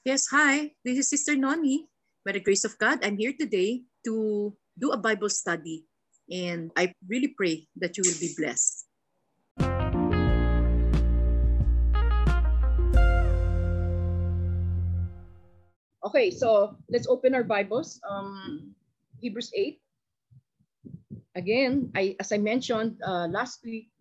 Yes, hi. This is Sister Noni. By the grace of God, I'm here today to do a Bible study. And I really pray that you will be blessed. Okay, so let's open our Bibles. Um, Hebrews 8. Again, I, as I mentioned uh, last week,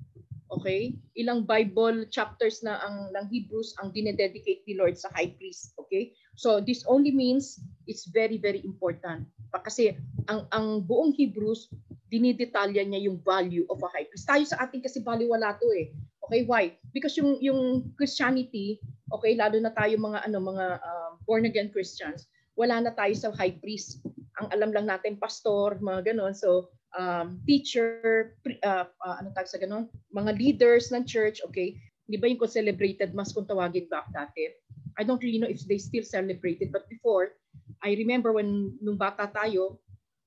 okay, ilang Bible chapters na ang ng Hebrews ang dinededicate ni Lord sa high priest, okay? So this only means it's very very important. Kasi ang ang buong Hebrews dinidetalya niya yung value of a high priest. Tayo sa atin kasi baliwala to eh. Okay, why? Because yung yung Christianity, okay, lalo na tayo mga ano mga uh, born again Christians, wala na tayo sa high priest. Ang alam lang natin pastor, mga ganon. So um, teacher, uh, uh, ano tawag sa ganon, mga leaders ng church, okay? Di ba yung celebrated mas kung tawagin back dati? I don't really know if they still celebrate but before, I remember when nung bata tayo,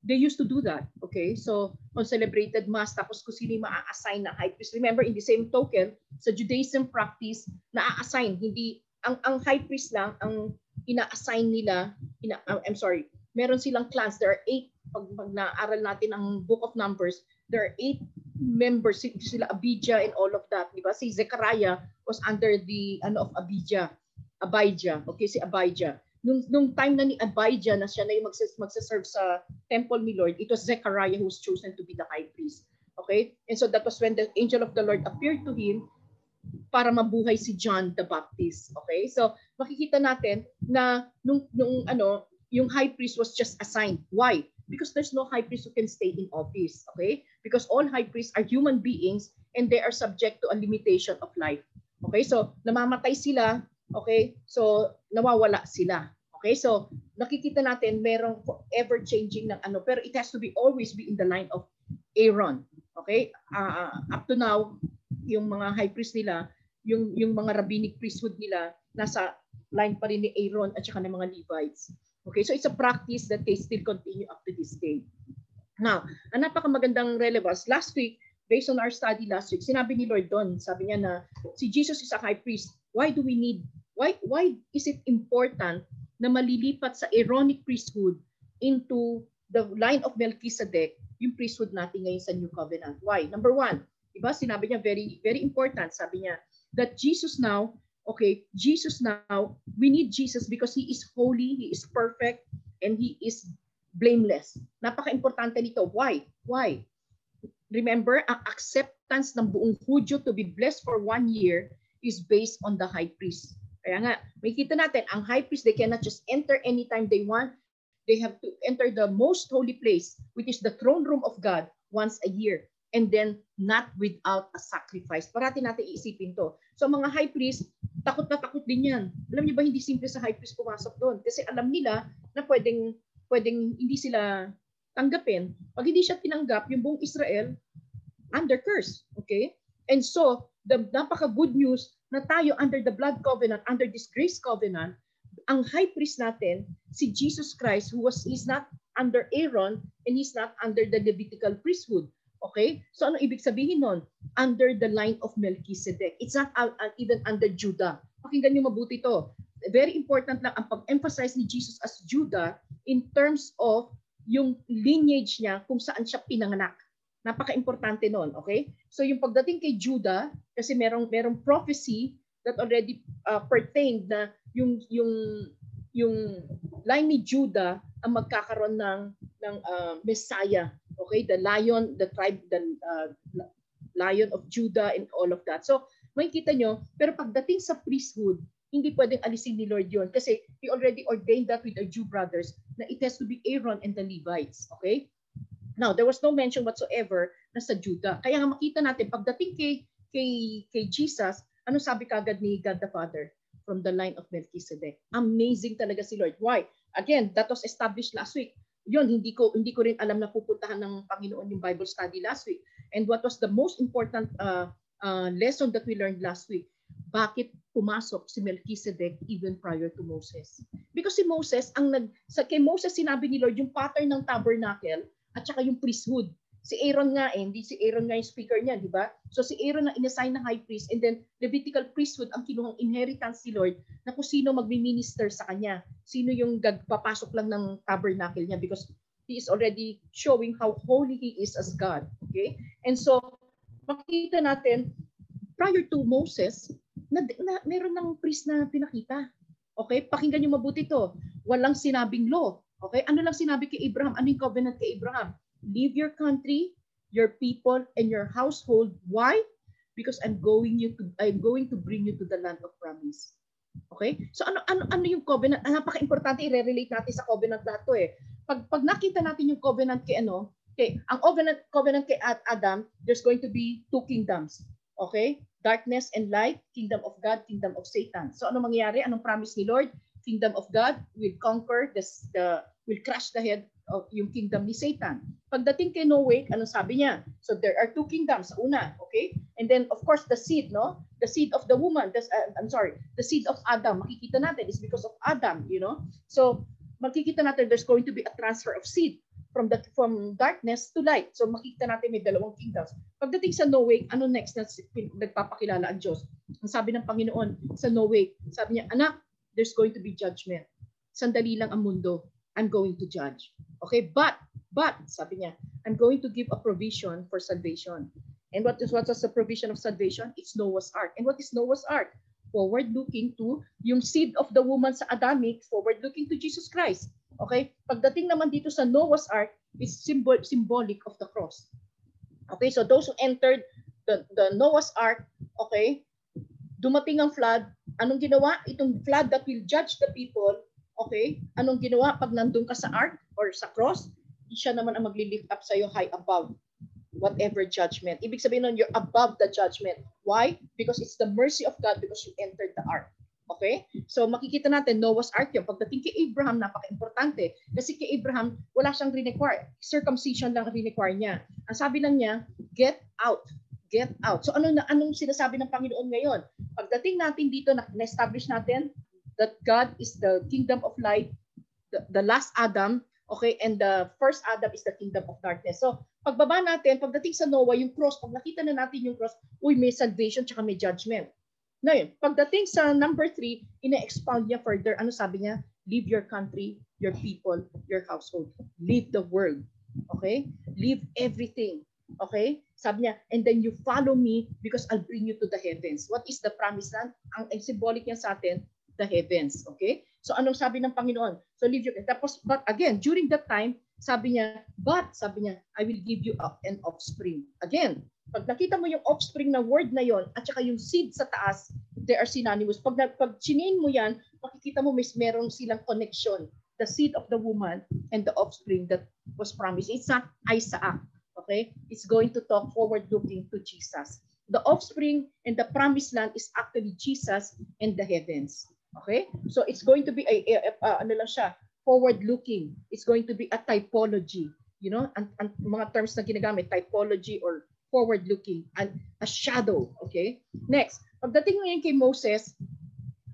they used to do that. Okay? So, on celebrated mass, tapos kung sino maa-assign na high priest. Remember, in the same token, sa Judaism practice, na-assign, hindi, ang, ang high priest lang, ang ina-assign nila, ina, I'm sorry, meron silang clans. There are eight, pag, pag naaral natin ang Book of Numbers, there are eight members, sila Abijah and all of that. Di ba? Si Zechariah was under the ano of Abijah. Abijah. Okay, si Abijah. Nung, nung time na ni Abijah na siya na yung magsis, magsaserve sa temple ni Lord, it was Zechariah who was chosen to be the high priest. Okay? And so that was when the angel of the Lord appeared to him para mabuhay si John the Baptist. Okay? So makikita natin na nung, nung ano, yung high priest was just assigned. Why? Because there's no high priest who can stay in office. Okay? Because all high priests are human beings and they are subject to a limitation of life. Okay? So namamatay sila. Okay? So nawawala sila. Okay? So nakikita natin merong ever changing ng ano pero it has to be always be in the line of Aaron. Okay? Uh, up to now yung mga high priest nila, yung yung mga rabbinic priesthood nila nasa line pa rin ni Aaron at saka ng mga Levites. Okay, so it's a practice that they still continue up to this day. Now, ang napakamagandang relevance, last week, based on our study last week, sinabi ni Lord Don, sabi niya na si Jesus is a high priest. Why do we need, why, why is it important na malilipat sa Aaronic priesthood into the line of Melchizedek, yung priesthood natin ngayon sa New Covenant? Why? Number one, diba, sinabi niya very, very important, sabi niya, that Jesus now okay, Jesus now, we need Jesus because He is holy, He is perfect, and He is blameless. Napaka-importante nito. Why? Why? Remember, ang acceptance ng buong Hudyo to be blessed for one year is based on the high priest. Kaya nga, may kita natin, ang high priest, they cannot just enter anytime they want. They have to enter the most holy place, which is the throne room of God, once a year. And then, not without a sacrifice. Parati natin iisipin to. So, mga high priest, takot na takot din yan. Alam niyo ba, hindi simple sa high priest pumasok doon. Kasi alam nila na pwedeng, pwedeng hindi sila tanggapin. Pag hindi siya tinanggap, yung buong Israel, under curse. Okay? And so, the napaka good news na tayo under the blood covenant, under this grace covenant, ang high priest natin, si Jesus Christ, who was, he's not under Aaron and he's not under the Levitical priesthood. Okay? So ano ibig sabihin nun? Under the line of Melchizedek. It's not uh, even under Judah. Pakinggan niyo mabuti to. Very important lang ang pag-emphasize ni Jesus as Judah in terms of yung lineage niya kung saan siya pinanganak. Napaka-importante nun, okay? So yung pagdating kay Judah, kasi merong merong prophecy that already uh, pertained na yung yung yung line ni Judah ang magkakaroon ng ng uh, Messiah Okay, the lion, the tribe, the uh, lion of Judah and all of that. So, makikita nyo, pero pagdating sa priesthood, hindi pwedeng alisin ni Lord yon kasi He already ordained that with the Jew brothers na it has to be Aaron and the Levites. Okay? Now, there was no mention whatsoever na sa Judah. Kaya nga makita natin, pagdating kay, kay, kay Jesus, ano sabi kagad ni God the Father? From the line of Melchizedek. Amazing talaga si Lord. Why? Again, that was established last week yun, hindi ko, hindi ko rin alam na pupuntahan ng Panginoon yung Bible study last week. And what was the most important uh, uh, lesson that we learned last week? Bakit pumasok si Melchizedek even prior to Moses? Because si Moses, ang nag, sa, kay Moses sinabi ni Lord yung pattern ng tabernacle at saka yung priesthood. Si Aaron nga eh, hindi si Aaron nga yung speaker niya, di ba? So si Aaron na inassign na high priest and then Levitical priesthood ang kinuhang inheritance ni Lord na kung sino magmi-minister sa kanya. Sino yung gagpapasok lang ng tabernacle niya because he is already showing how holy he is as God. Okay? And so, makita natin, prior to Moses, na, na meron ng priest na pinakita. Okay? Pakinggan niyo mabuti to. Walang sinabing law. Okay? Ano lang sinabi kay Abraham? Ano yung covenant kay Abraham? Leave your country, your people, and your household. Why? Because I'm going you to I'm going to bring you to the land of promise. Okay? So ano ano ano yung covenant? Ah, napaka-importante i-relate natin sa covenant lahat to eh. Pag pag nakita natin yung covenant kay ano, okay, ang covenant covenant kay Adam, there's going to be two kingdoms. Okay? Darkness and light, kingdom of God, kingdom of Satan. So ano mangyayari? Anong promise ni Lord? Kingdom of God will conquer the, the will crush the head of yung kingdom ni Satan. Pagdating kay Noah, ano sabi niya? So there are two kingdoms. Una, okay? And then of course the seed, no? The seed of the woman, this, uh, I'm sorry, the seed of Adam, makikita natin is because of Adam, you know? So makikita natin there's going to be a transfer of seed from the from darkness to light. So makikita natin may dalawang kingdoms. Pagdating sa Noah, ano next na nagpapakilala ang Diyos? Ang sabi ng Panginoon sa Noah, sabi niya, anak, there's going to be judgment. Sandali lang ang mundo. I'm going to judge. Okay, but, but, sabi niya, I'm going to give a provision for salvation. And what is what was the provision of salvation? It's Noah's Ark. And what is Noah's Ark? Forward looking to yung seed of the woman sa Adamic, forward looking to Jesus Christ. Okay? Pagdating naman dito sa Noah's Ark, is symbol symbolic of the cross. Okay, so those who entered the, the Noah's Ark, okay, dumating ang flood, anong ginawa? Itong flood that will judge the people Okay? Anong ginawa pag nandun ka sa ark or sa cross? Siya naman ang magli-lift up sa'yo high above whatever judgment. Ibig sabihin nun, you're above the judgment. Why? Because it's the mercy of God because you entered the ark. Okay? So makikita natin, Noah's Ark yun. Pagdating kay Abraham, napaka-importante. Kasi kay Abraham, wala siyang require. Circumcision lang ang require niya. Ang sabi lang niya, get out. Get out. So ano na anong sinasabi ng Panginoon ngayon? Pagdating natin dito, na-establish natin, that God is the kingdom of light, the, the last Adam, okay, and the first Adam is the kingdom of darkness. So, pagbaba natin, pagdating sa Noah, yung cross, pag nakita na natin yung cross, uy, may salvation tsaka may judgment. Ngayon, pagdating sa number three, ina-expound niya further. Ano sabi niya? Leave your country, your people, your household. Leave the world. Okay? Leave everything. Okay? Sabi niya, and then you follow me because I'll bring you to the heavens. What is the promised land? Ang symbolic niya sa atin, the heavens. Okay? So anong sabi ng Panginoon? So leave your, tapos, but again, during that time, sabi niya, but, sabi niya, I will give you an offspring. Again, pag nakita mo yung offspring na word na yon at saka yung seed sa taas, they are synonymous. Pag, pag chinin mo yan, makikita mo may meron silang connection. The seed of the woman and the offspring that was promised. It's not Isaac. Okay? It's going to talk forward-looking to Jesus. The offspring and the promised land is actually Jesus and the heavens. Okay? So it's going to be a, a, a, a ano lang siya, forward looking. It's going to be a typology. You know, ang, ang mga terms na ginagamit, typology or forward looking and a shadow, okay? Next, pagdating ngayon kay Moses,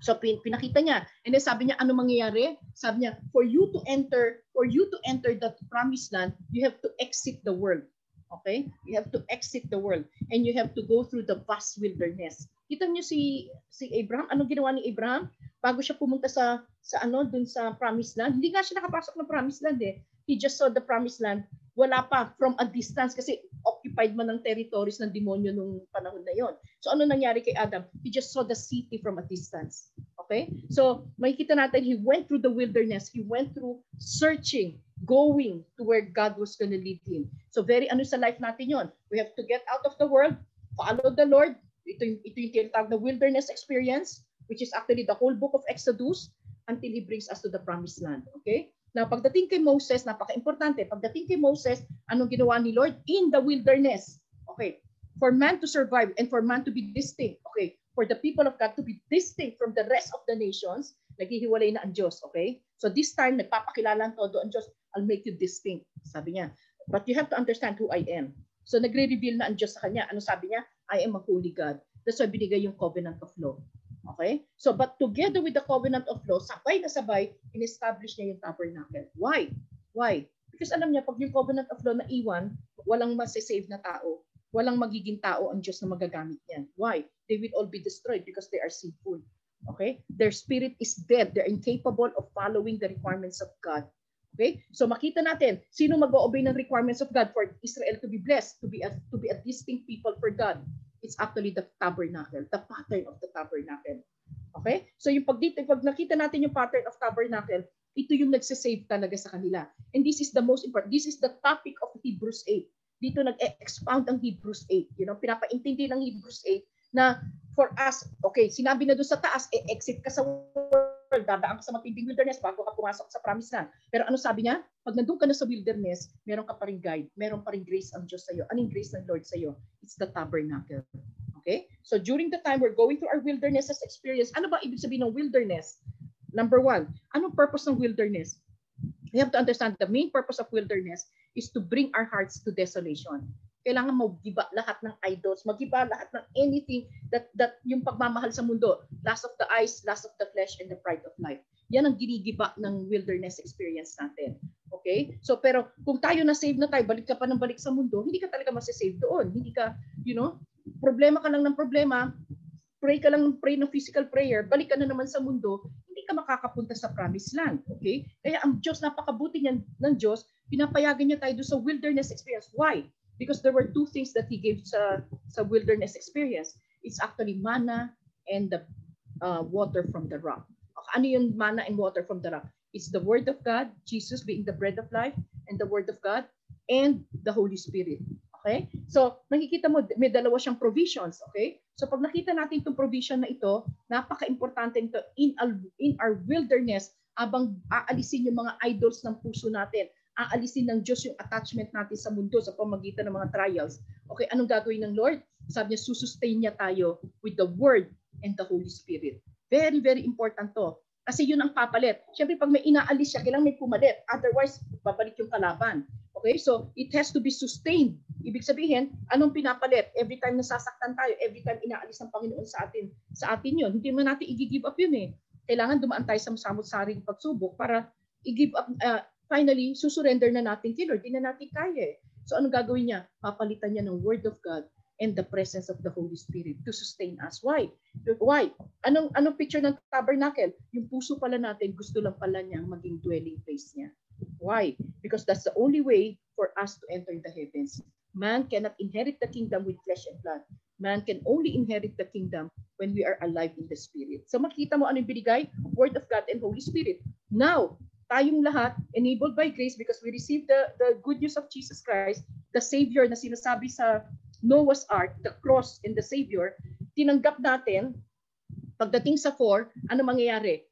so pin, pinakita niya, and then sabi niya ano mangyayari? Sabi niya, for you to enter, for you to enter the promised land, you have to exit the world. Okay? You have to exit the world and you have to go through the vast wilderness. Kita niyo si si Abraham, ano ginawa ni Abraham? bago siya pumunta sa sa ano dun sa promised land. Hindi nga siya nakapasok ng promised land eh. He just saw the promised land. Wala pa from a distance kasi occupied man ng territories ng demonyo nung panahon na yon so ano nangyari kay Adam? He just saw the city from a distance. Okay? So makikita natin he went through the wilderness. He went through searching going to where God was going to lead him so very ano sa life natin yon we have to get out of the world follow the Lord ito ito yung tinatawag na wilderness experience which is actually the whole book of Exodus until he brings us to the promised land. Okay? Now, pagdating kay Moses, napaka-importante. Pagdating kay Moses, anong ginawa ni Lord? In the wilderness. Okay. For man to survive and for man to be distinct. Okay. For the people of God to be distinct from the rest of the nations, naghihiwalay na ang Diyos. Okay? So this time, nagpapakilala ang todo ang Diyos, I'll make you distinct. Sabi niya. But you have to understand who I am. So nagre-reveal na ang Diyos sa kanya. Ano sabi niya? I am a holy God. That's why binigay yung covenant of law. Okay? So, but together with the covenant of law, sabay na sabay, in-establish niya yung tabernacle. Why? Why? Because alam niya, pag yung covenant of law na iwan, walang masisave na tao. Walang magiging tao ang Diyos na magagamit niyan. Why? They will all be destroyed because they are sinful. Okay? Their spirit is dead. They're incapable of following the requirements of God. Okay? So makita natin, sino mag-obey ng requirements of God for Israel to be blessed, to be a, to be a distinct people for God? It's actually the tabernacle, the pattern of the tabernacle. Okay? So yung pag pag nakita natin yung pattern of tabernacle, ito yung nagsisave talaga sa kanila. And this is the most important. This is the topic of Hebrews 8. Dito nag-expound ang Hebrews 8. You know, pinapaintindi ng Hebrews 8 na for us, okay, sinabi na doon sa taas, eh, exit ka sa world, dadaan ka sa matinding wilderness bago ka pumasok sa promise land. Pero ano sabi niya? Pag nandun ka na sa wilderness, meron ka pa rin guide, meron pa rin grace ang Diyos sa iyo. Anong grace ng Lord sa iyo? It's the tabernacle. Okay? So during the time we're going through our wilderness experience, ano ba ibig sabihin ng wilderness? Number one, anong purpose ng wilderness? We have to understand the main purpose of wilderness is to bring our hearts to desolation. Kailangan magiba lahat ng idols, magiba lahat ng anything that that yung pagmamahal sa mundo, lust of the eyes, lust of the flesh, and the pride of life. Yan ang ginigiba ng wilderness experience natin. Okay? So pero kung tayo na save na tayo, balik ka pa ng balik sa mundo, hindi ka talaga masisave doon. Hindi ka, you know, problema ka lang ng problema, pray ka lang ng pray ng physical prayer, balik ka na naman sa mundo, hindi ka makakapunta sa promised land. Okay? Kaya ang Diyos, napakabuti niyan ng Diyos, pinapayagan niya tayo doon sa wilderness experience. Why? Because there were two things that He gave sa, sa wilderness experience. It's actually manna and the uh, water from the rock. Ano yung manna and water from the rock? It's the Word of God, Jesus being the bread of life, and the Word of God, and the Holy Spirit. Okay? So, nakikita mo, may dalawa siyang provisions. Okay? So, pag nakita natin itong provision na ito, napaka-importante ito in, in our wilderness, abang aalisin yung mga idols ng puso natin, aalisin ng Diyos yung attachment natin sa mundo sa pamagitan ng mga trials. Okay, anong gagawin ng Lord? Sabi niya, susustain niya tayo with the Word and the Holy Spirit. Very, very important to. Kasi yun ang papalit. Siyempre, pag may inaalis siya, kailangan may pumalit. Otherwise, babalik yung kalaban. Okay, so it has to be sustained. Ibig sabihin, anong pinapalit? Every time nasasaktan tayo, every time inaalis ng Panginoon sa atin, sa atin yun. Hindi mo natin i-give up yun eh. Kailangan dumaan tayo sa samot-saring pagsubok para i-give up, uh, finally, susurrender na natin kay Lord. Di na natin kaya eh. So anong gagawin niya? Papalitan niya ng Word of God and the presence of the Holy Spirit to sustain us. Why? Why? Anong anong picture ng tabernacle? Yung puso pala natin, gusto lang pala niyang maging dwelling place niya. Why? Because that's the only way for us to enter the heavens. Man cannot inherit the kingdom with flesh and blood. Man can only inherit the kingdom when we are alive in the Spirit. So makita mo ano yung binigay? Word of God and Holy Spirit. Now, tayong lahat, enabled by grace because we received the, the good news of Jesus Christ, the Savior na sinasabi sa Noah's Ark, the cross and the Savior, tinanggap natin, pagdating sa 4, ano mangyayari?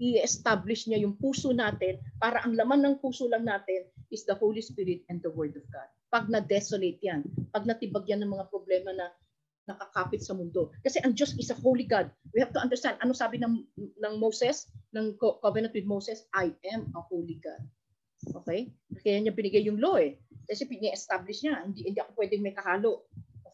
i-establish niya yung puso natin para ang laman ng puso lang natin is the Holy Spirit and the Word of God. Pag na-desolate yan, pag natibag yan ng mga problema na nakakapit sa mundo. Kasi ang Diyos is a holy God. We have to understand, ano sabi ng, ng Moses, ng covenant with Moses? I am a holy God. Okay? Kaya niya binigay yung law eh. Kasi pini-establish niya, hindi, hindi ako pwedeng may kahalo.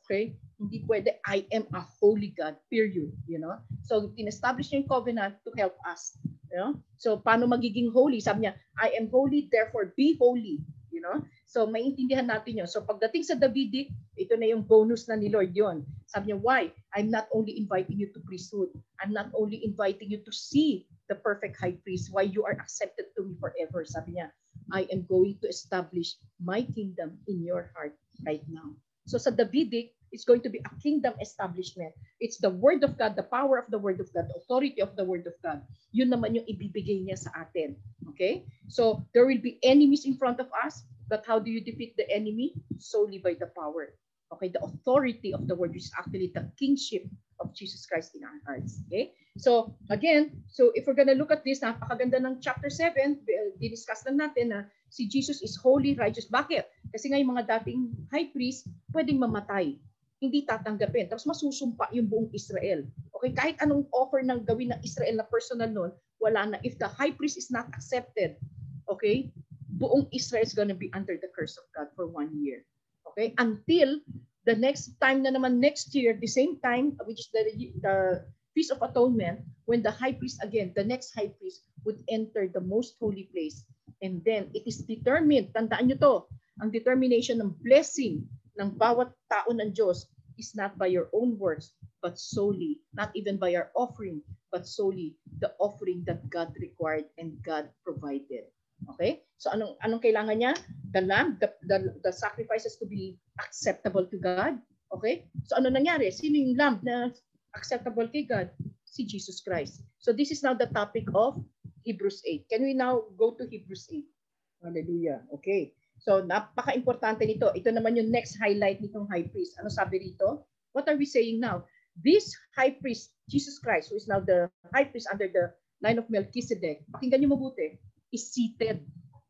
Okay? Hindi pwede, I am a holy God, period. You know? So, in-establish niya yung covenant to help us. You know? So, paano magiging holy? Sabi niya, I am holy, therefore be holy. You know? So, maintindihan natin yun. So, pagdating sa Davidic, ito na yung bonus na ni Lord yon. Sabi niya, why? I'm not only inviting you to priesthood. I'm not only inviting you to see the perfect high priest, why you are accepted to me forever. Sabi niya, I am going to establish my kingdom in your heart right now. So sa Davidic, it's going to be a kingdom establishment. It's the word of God, the power of the word of God, the authority of the word of God. Yun naman yung ibibigay niya sa atin. Okay? So there will be enemies in front of us, but how do you defeat the enemy? Solely by the power. Okay, the authority of the word is actually the kingship of Jesus Christ in our hearts. Okay? So, again, so if we're gonna look at this, napakaganda ng chapter 7, di-discuss lang natin na si Jesus is holy, righteous. Bakit? Kasi nga yung mga dating high priest, pwedeng mamatay. Hindi tatanggapin. Tapos masusumpa yung buong Israel. Okay? Kahit anong offer ng gawin ng Israel na personal nun, wala na. If the high priest is not accepted, okay, buong Israel is gonna be under the curse of God for one year. Okay? Until the next time na naman next year, the same time, which is the, the Feast of Atonement, when the high priest again, the next high priest would enter the most holy place And then, it is determined, tandaan nyo to, ang determination ng blessing ng bawat tao ng Diyos is not by your own works, but solely, not even by our offering, but solely the offering that God required and God provided. Okay? So anong anong kailangan niya? The lamb, the, the, the sacrifices to be acceptable to God. Okay? So ano nangyari? Sino yung lamb na acceptable kay God? Si Jesus Christ. So this is now the topic of Hebrews 8. Can we now go to Hebrews 8? Hallelujah. Okay. So napaka-importante nito. Ito naman yung next highlight nitong high priest. Ano sabi rito? What are we saying now? This high priest, Jesus Christ, who is now the high priest under the line of Melchizedek, pakinggan niyo mabuti, is seated.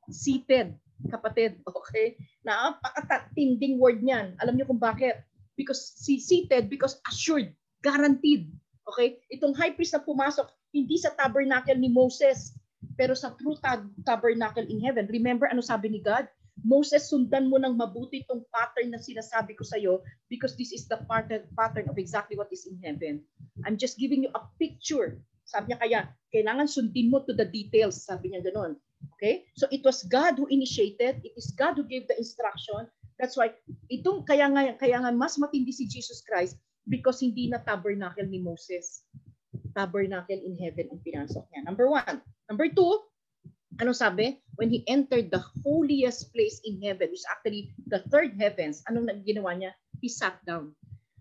Seated, kapatid. Okay? Napakatinding word niyan. Alam niyo kung bakit? Because seated, because assured, guaranteed. Okay? Itong high priest na pumasok, hindi sa tabernacle ni Moses, pero sa true tab- tabernacle in heaven. Remember ano sabi ni God? Moses, sundan mo ng mabuti itong pattern na sinasabi ko sa iyo because this is the pattern, pattern of exactly what is in heaven. I'm just giving you a picture. Sabi niya kaya, kailangan sundin mo to the details. Sabi niya ganoon. Okay? So it was God who initiated. It is God who gave the instruction. That's why, itong kaya nga, kaya nga mas matindi si Jesus Christ because hindi na tabernacle ni Moses. Tabernacle in heaven ang pinasok niya. Number one. Number two, ano sabi? When he entered the holiest place in heaven, which is actually the third heavens, anong ginawa niya? He sat down.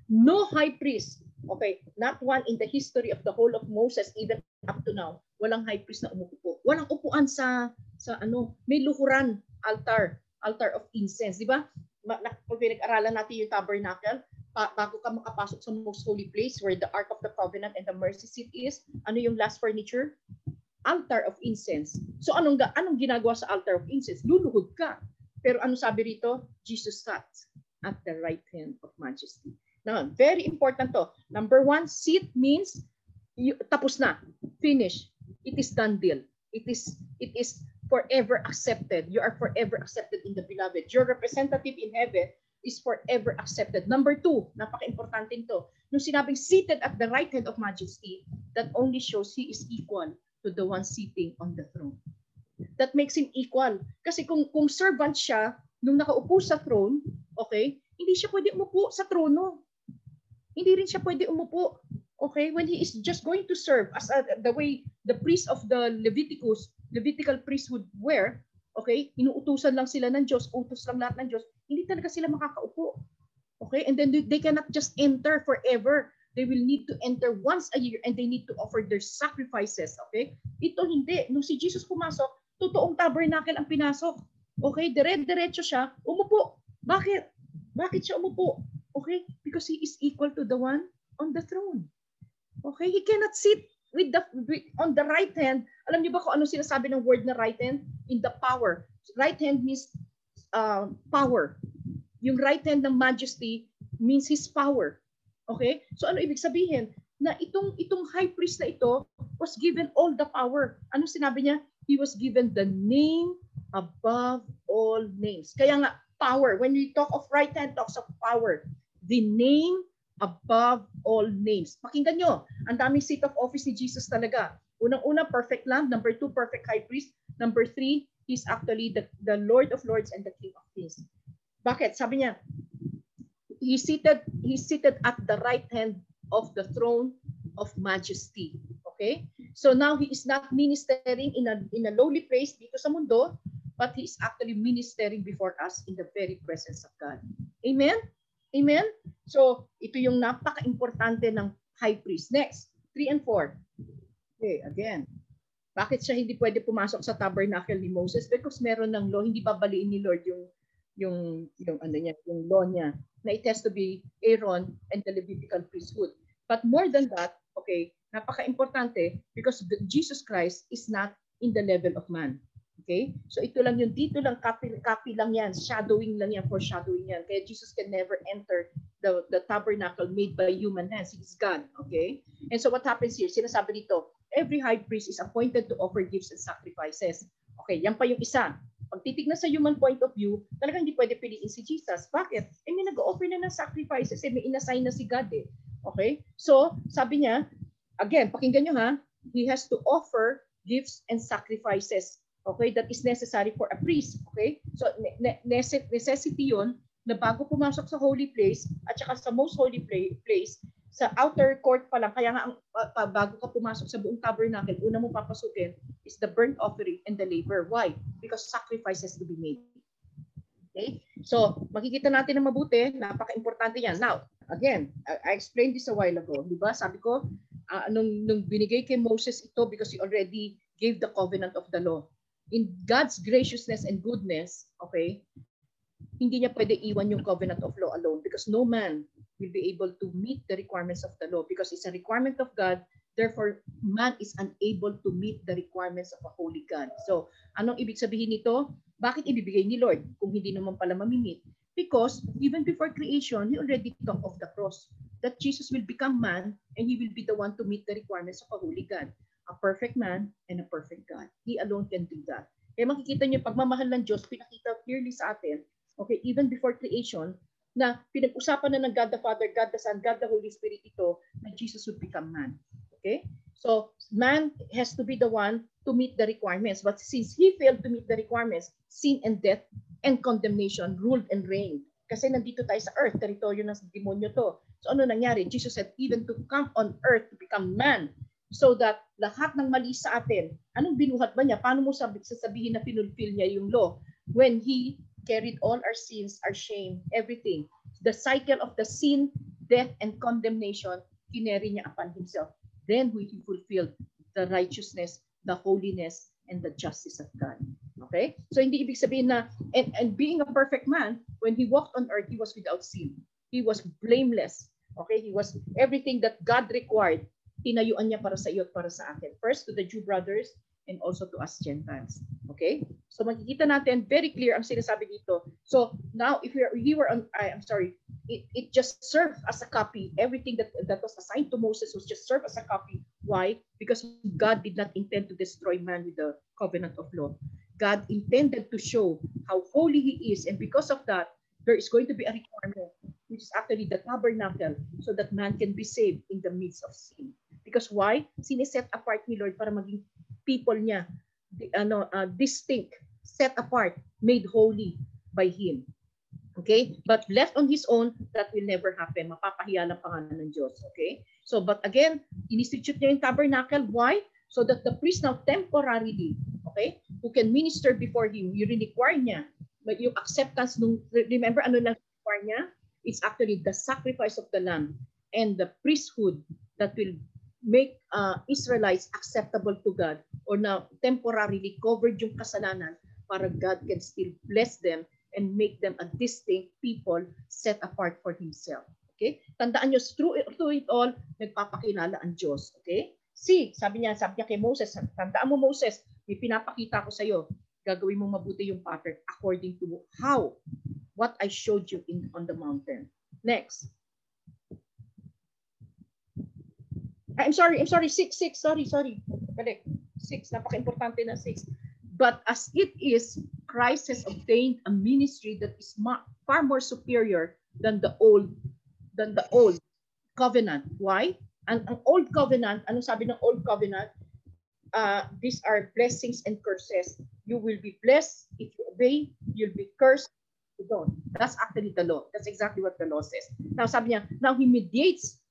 No high priest, okay, not one in the history of the whole of Moses, even up to now, walang high priest na umuupo. Walang upuan sa, sa ano, may luhuran, altar, altar of incense, di ba? Pag pinag-aralan natin yung tabernacle, bago ka makapasok sa most holy place where the Ark of the Covenant and the mercy seat is, ano yung last furniture? altar of incense. So anong anong ginagawa sa altar of incense? Luluhod ka. Pero ano sabi rito? Jesus sat at the right hand of majesty. Now, very important to. Number one, sit means you, tapos na. Finish. It is done deal. It is it is forever accepted. You are forever accepted in the beloved. Your representative in heaven is forever accepted. Number two, napaka-importante nito. Nung sinabing seated at the right hand of majesty, that only shows he is equal to the one sitting on the throne. That makes him equal. Kasi kung, kung servant siya, nung nakaupo sa throne, okay, hindi siya pwede umupo sa trono. Hindi rin siya pwede umupo. Okay, when he is just going to serve as a, the way the priest of the Leviticus, Levitical priesthood were, okay, inuutusan lang sila ng Diyos, utos lang lahat ng Diyos, hindi talaga sila makakaupo. Okay, and then they, they cannot just enter forever they will need to enter once a year and they need to offer their sacrifices. Okay? Ito hindi. Nung si Jesus pumasok, totoong tabernacle ang pinasok. Okay? Dire-diretso siya, umupo. Bakit? Bakit siya umupo? Okay? Because he is equal to the one on the throne. Okay? He cannot sit with the on the right hand. Alam niyo ba kung ano sinasabi ng word na right hand? In the power. Right hand means uh, power. Yung right hand ng majesty means his power. Okay? So ano ibig sabihin? Na itong itong high priest na ito was given all the power. Ano sinabi niya? He was given the name above all names. Kaya nga power. When we talk of right hand talks of power. The name above all names. Pakinggan nyo, ang daming seat of office ni Jesus talaga. Unang-una, perfect lamb. Number two, perfect high priest. Number three, he's actually the, the Lord of Lords and the King of Kings. Bakit? Sabi niya, he seated he seated at the right hand of the throne of majesty okay so now he is not ministering in a in a lowly place dito sa mundo but he is actually ministering before us in the very presence of God amen amen? So ito yung napaka-importante ng high priest. Next 3 and 4 okay again. Bakit siya hindi pwede pumasok sa tabernacle ni Moses? Because meron ng law. Hindi babaliin ni Lord yung yung yung ano niya yung law niya na it has to be Aaron and the Levitical priesthood. But more than that, okay, napaka-importante because Jesus Christ is not in the level of man. Okay? So ito lang yung dito lang, copy, copy lang yan, shadowing lang yan, foreshadowing yan. Kaya Jesus can never enter the, the tabernacle made by human hands. He is God. Okay? And so what happens here? Sinasabi dito, every high priest is appointed to offer gifts and sacrifices. Okay, yan pa yung isa. Pag titignan sa human point of view, talagang hindi pwede piliin si Jesus. Bakit? Eh may nag-offer na ng sacrifices, eh may inassign na si God eh. Okay? So, sabi niya, again, pakinggan nyo ha, he has to offer gifts and sacrifices. Okay, that is necessary for a priest. Okay? So, ne- necessity yon na bago pumasok sa holy place at saka sa most holy place, sa outer court pa lang, kaya nga ang, uh, bago ka pumasok sa buong tabernacle, una mo papasukin is the burnt offering and the labor. Why? Because sacrifices to be made. Okay? So, makikita natin na mabuti, napaka-importante yan. Now, again, I, I explained this a while ago. Di ba? Sabi ko, uh, nung, nung binigay kay Moses ito because he already gave the covenant of the law in God's graciousness and goodness, okay, hindi niya pwede iwan yung covenant of law alone because no man will be able to meet the requirements of the law because it's a requirement of God. Therefore, man is unable to meet the requirements of a holy God. So, anong ibig sabihin nito? Bakit ibibigay ni Lord kung hindi naman pala mamimit? Because even before creation, He already talked of the cross. That Jesus will become man and He will be the one to meet the requirements of a holy God a perfect man and a perfect God. He alone can do that. Kaya makikita niyo pagmamahal ng Diyos, pinakita clearly sa atin, okay, even before creation, na pinag-usapan na ng God the Father, God the Son, God the Holy Spirit ito, na Jesus would become man. Okay? So, man has to be the one to meet the requirements. But since he failed to meet the requirements, sin and death and condemnation ruled and reigned. Kasi nandito tayo sa earth, teritoryo ng demonyo to. So ano nangyari? Jesus said, even to come on earth to become man, so that lahat ng mali sa atin, anong binuhat ba niya? Paano mo sabi, sasabihin na pinulfill niya yung law? When He carried all our sins, our shame, everything. The cycle of the sin, death, and condemnation, kineri niya upon Himself. Then He fulfilled the righteousness, the holiness, and the justice of God. Okay? So hindi ibig sabihin na, and, and being a perfect man, when He walked on earth, He was without sin. He was blameless. Okay? He was everything that God required tinayuan niya para sa iyo at para sa akin. First to the Jew brothers and also to us Gentiles. Okay? So makikita natin very clear ang sinasabi dito. So now if we are we were on I, I'm sorry, it, it just served as a copy. Everything that that was assigned to Moses was just served as a copy. Why? Because God did not intend to destroy man with the covenant of law. God intended to show how holy he is and because of that there is going to be a requirement which is actually the tabernacle so that man can be saved in the midst of sin. Because why? Siniset apart ni Lord para maging people niya, ano, uh, distinct, set apart, made holy by Him. Okay? But left on His own, that will never happen. Mapapahiya lang pangalan ng Diyos. Okay? So, but again, ininstitute niya yung tabernacle. Why? So that the priest now temporarily, okay, who can minister before Him, you require niya, but yung acceptance nung, remember ano lang require niya? It's actually the sacrifice of the lamb and the priesthood that will make uh, Israelites acceptable to God or now temporarily covered yung kasalanan para God can still bless them and make them a distinct people set apart for Himself. Okay? Tandaan nyo, through, through it all, nagpapakilala ang Diyos. Okay? See, sabi niya, sabi niya kay Moses, tandaan mo Moses, may pinapakita ko sa iyo, gagawin mo mabuti yung pattern according to how, what I showed you in on the mountain. Next. I'm sorry, I'm sorry, six, six, sorry, sorry. Correct. Six, napaka-importante na six. But as it is, Christ has obtained a ministry that is far more superior than the old than the old covenant. Why? Ang, ang old covenant, ano sabi ng old covenant? Uh, these are blessings and curses. You will be blessed if you obey. You'll be cursed if you don't. That's actually the law. That's exactly what the law says. Now sabi niya, now he mediates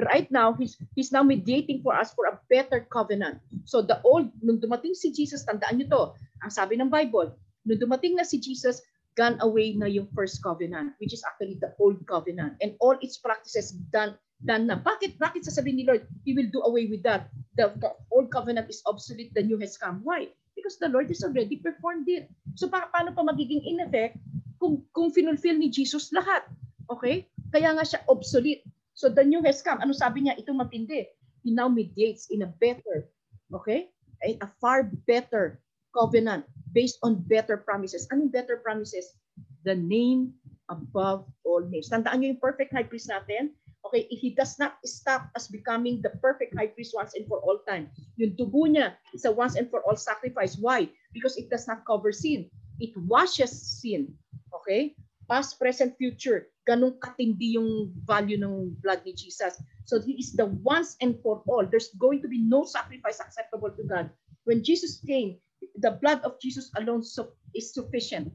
right now, he's, he's now mediating for us for a better covenant. So the old, nung dumating si Jesus, tandaan nyo to, ang sabi ng Bible, nung dumating na si Jesus, gone away na yung first covenant, which is actually the old covenant. And all its practices done done na. Bakit? Bakit sasabihin ni Lord, He will do away with that. The, the old covenant is obsolete, the new has come. Why? Because the Lord has already performed it. So pa paano pa magiging in effect kung, kung finulfill ni Jesus lahat? Okay? Kaya nga siya obsolete. So the new has come. Ano sabi niya? Ito matindi. He now mediates in a better, okay? A, a far better covenant based on better promises. Anong better promises? The name above all names. Tandaan niyo yung perfect high priest natin? Okay, he does not stop as becoming the perfect high priest once and for all time, yung dugo niya is a once and for all sacrifice. Why? Because it does not cover sin. It washes sin. Okay? Past, present, future ganun katindi yung value ng blood ni Jesus. So he is the once and for all. There's going to be no sacrifice acceptable to God. When Jesus came, the blood of Jesus alone is sufficient.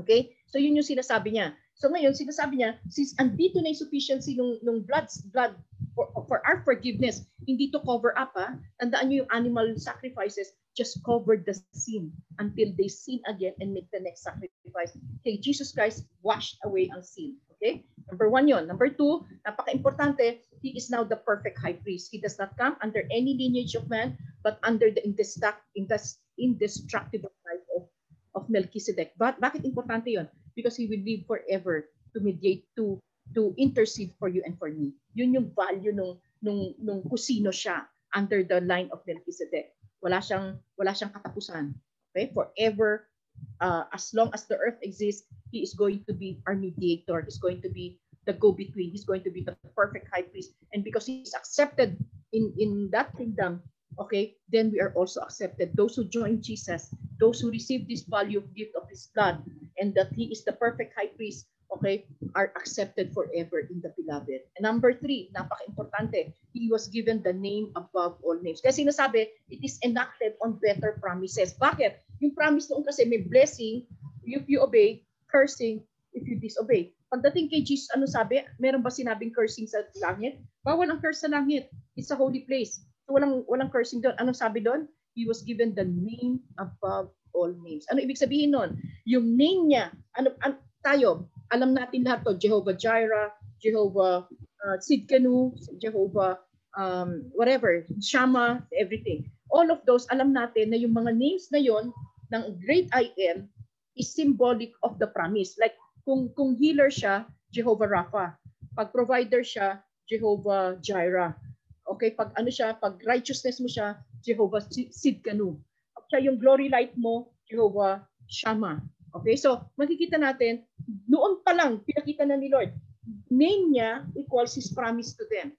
Okay? So yun yung sinasabi niya. So ngayon, sinasabi niya, since andito na yung sufficiency ng, ng blood, blood for, for our forgiveness, hindi to cover up ha. Tandaan niyo yung animal sacrifices just covered the sin until they sin again and make the next sacrifice. Okay, Jesus Christ washed away ang sin. Okay? Number one yon. Number two, napaka-importante, He is now the perfect high priest. He does not come under any lineage of man, but under the indestruct, indes- indestructible life of, of Melchizedek. But bakit importante yon? Because he will live forever to mediate, to to intercede for you and for me. Yun yung value nung nung nung kusino siya under the line of Melchizedek. Wala siyang wala siyang katapusan. Okay? Forever uh, as long as the earth exists, he is going to be our mediator. He's going to be the go-between. He's going to be the perfect high priest. And because he's accepted in, in that kingdom, okay, then we are also accepted. Those who join Jesus, those who receive this value of gift of his blood, and that he is the perfect high priest, okay, are accepted forever in the beloved. And number three, napaka-importante, he was given the name above all names. Kasi sinasabi, it is enacted on better promises. Bakit? Yung promise noon kasi may blessing if you obey, cursing if you disobey. Pagdating kay Jesus, ano sabi? Meron ba sinabing cursing sa langit? Bawal ang curse sa langit. It's a holy place. So walang walang cursing doon. Anong sabi doon? He was given the name above all names. Ano ibig sabihin noon? Yung name niya, ano, an, tayo, alam natin lahat to, Jehovah Jireh, Jehovah uh, Sidkenu, Jehovah um, whatever, Shama, everything. All of those, alam natin na yung mga names na yon ng great I am is symbolic of the promise. Like kung kung healer siya, Jehovah Rapha. Pag provider siya, Jehovah Jireh. Okay, pag ano siya, pag righteousness mo siya, Jehovah Sidkanu. Pag siya yung glory light mo, Jehovah Shama. Okay, so makikita natin, noon pa lang, pinakita na ni Lord, name niya equals His promise to them.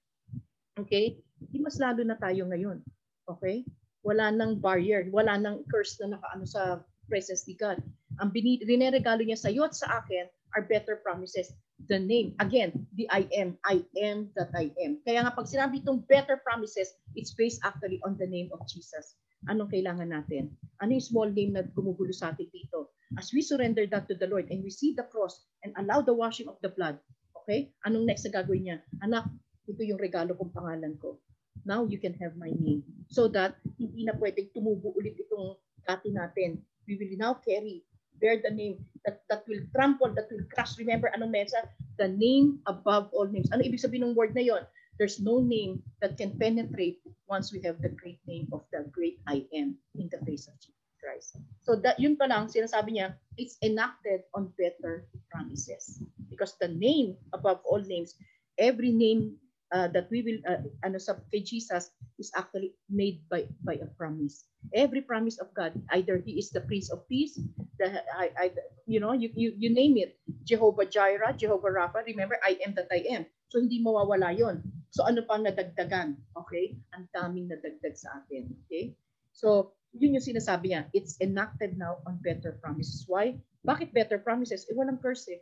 Okay? Hindi mas lalo na tayo ngayon. Okay? Wala nang barrier, wala nang curse na nakaano sa presence ni God. Ang rineregalo niya sa iyo at sa akin are better promises. The name, again, the I am, I am that I am. Kaya nga pag sinabi itong better promises, it's based actually on the name of Jesus. Anong kailangan natin? Ano yung small name na gumugulo sa atin dito? As we surrender that to the Lord and we see the cross and allow the washing of the blood, okay? Anong next na gagawin niya? Anak, ito yung regalo kong pangalan ko. Now you can have my name. So that hindi na pwedeng tumubo ulit itong dati natin. We will now carry, bear the name that, that will trample, that will crush. Remember, anong mesa? The name above all names. Ano ibig sabihin ng word na yon? There's no name that can penetrate once we have the great name of the great I am in the face of Jesus Christ. So that yun pa lang, sinasabi niya, it's enacted on better promises. Because the name above all names, every name uh, that we will uh, ano sa kay Jesus is actually made by by a promise. Every promise of God, either He is the Prince of Peace, the I, I you know you, you you name it, Jehovah Jireh, Jehovah Rapha. Remember, I am that I am. So hindi mawawala yon. So ano pang nadagdagan? Okay, ang daming nadagdag sa atin. Okay, so yun yung sinasabi niya. It's enacted now on better promises. Why? Bakit better promises? Eh, walang curse eh.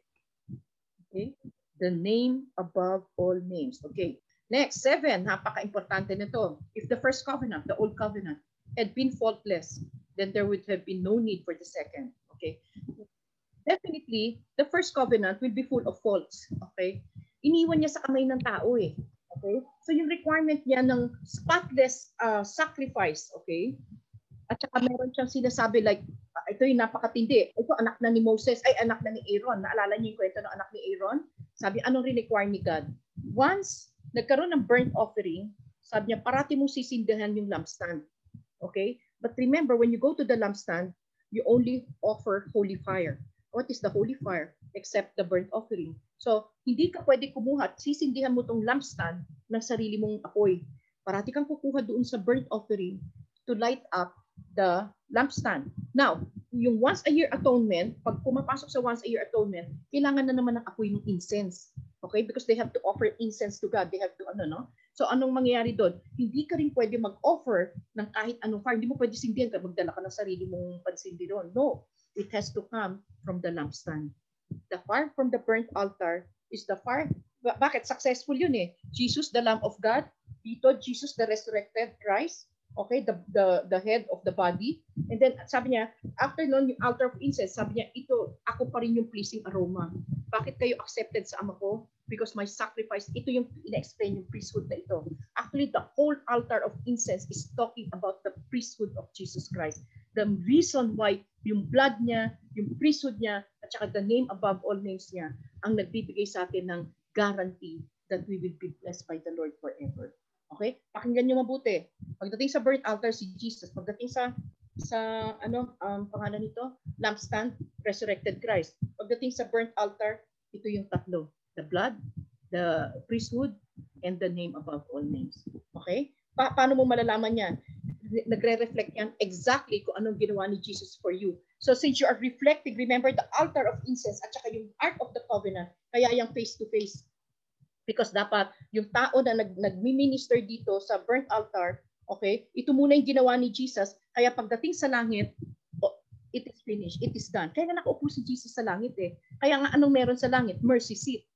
Okay? the name above all names. Okay. Next, seven, napaka-importante nito. If the first covenant, the old covenant, had been faultless, then there would have been no need for the second. Okay. Definitely, the first covenant will be full of faults. Okay. Iniwan niya sa kamay ng tao eh. Okay. So yung requirement niya ng spotless uh, sacrifice, okay, at saka meron siyang sinasabi like, uh, ito yung napakatindi. Ito anak na ni Moses, ay anak na ni Aaron. Naalala niyo yung kwento ng anak ni Aaron? Sabi, anong re-require ni God? Once nagkaroon ng burnt offering, sabi niya, parati mo sisindihan yung lampstand. Okay? But remember, when you go to the lampstand, you only offer holy fire. What is the holy fire? Except the burnt offering. So, hindi ka pwede kumuha at sisindihan mo tong lampstand ng sarili mong apoy. Parati kang kukuha doon sa burnt offering to light up the lampstand. Now, yung once a year atonement, pag pumapasok sa once a year atonement, kailangan na naman ng apoy ng incense. Okay? Because they have to offer incense to God. They have to, ano, no? So, anong mangyayari doon? Hindi ka rin pwede mag-offer ng kahit anong fire. Hindi mo pwede sindihan ka, magdala ka ng sarili mong pansindi doon. No. It has to come from the lampstand. The fire from the burnt altar is the fire. Bakit? Successful yun eh. Jesus, the Lamb of God. Dito, Jesus, the resurrected Christ okay, the, the, the head of the body. And then sabi niya, after nun, yung altar of incense, sabi niya, ito, ako pa rin yung pleasing aroma. Bakit kayo accepted sa ama ko? Because my sacrifice, ito yung ina-explain yung priesthood na ito. Actually, the whole altar of incense is talking about the priesthood of Jesus Christ. The reason why yung blood niya, yung priesthood niya, at saka the name above all names niya, ang nagbibigay sa atin ng guarantee that we will be blessed by the Lord forever. Okay? Pakinggan niyo mabuti. Pagdating sa burnt altar si Jesus, pagdating sa sa ano um, pangalan nito, lampstand, resurrected Christ. Pagdating sa burnt altar, ito yung tatlo. The blood, the priesthood, and the name above all names. Okay? Pa paano mo malalaman yan? Nagre-reflect yan exactly kung anong ginawa ni Jesus for you. So since you are reflecting, remember the altar of incense at saka yung Ark of the Covenant, kaya yung face-to-face because dapat yung tao na nag, nagmi-minister dito sa burnt altar, okay, ito muna yung ginawa ni Jesus, kaya pagdating sa langit, oh, it is finished, it is done. Kaya nga nakaupo si Jesus sa langit eh. Kaya nga anong meron sa langit? Mercy seat.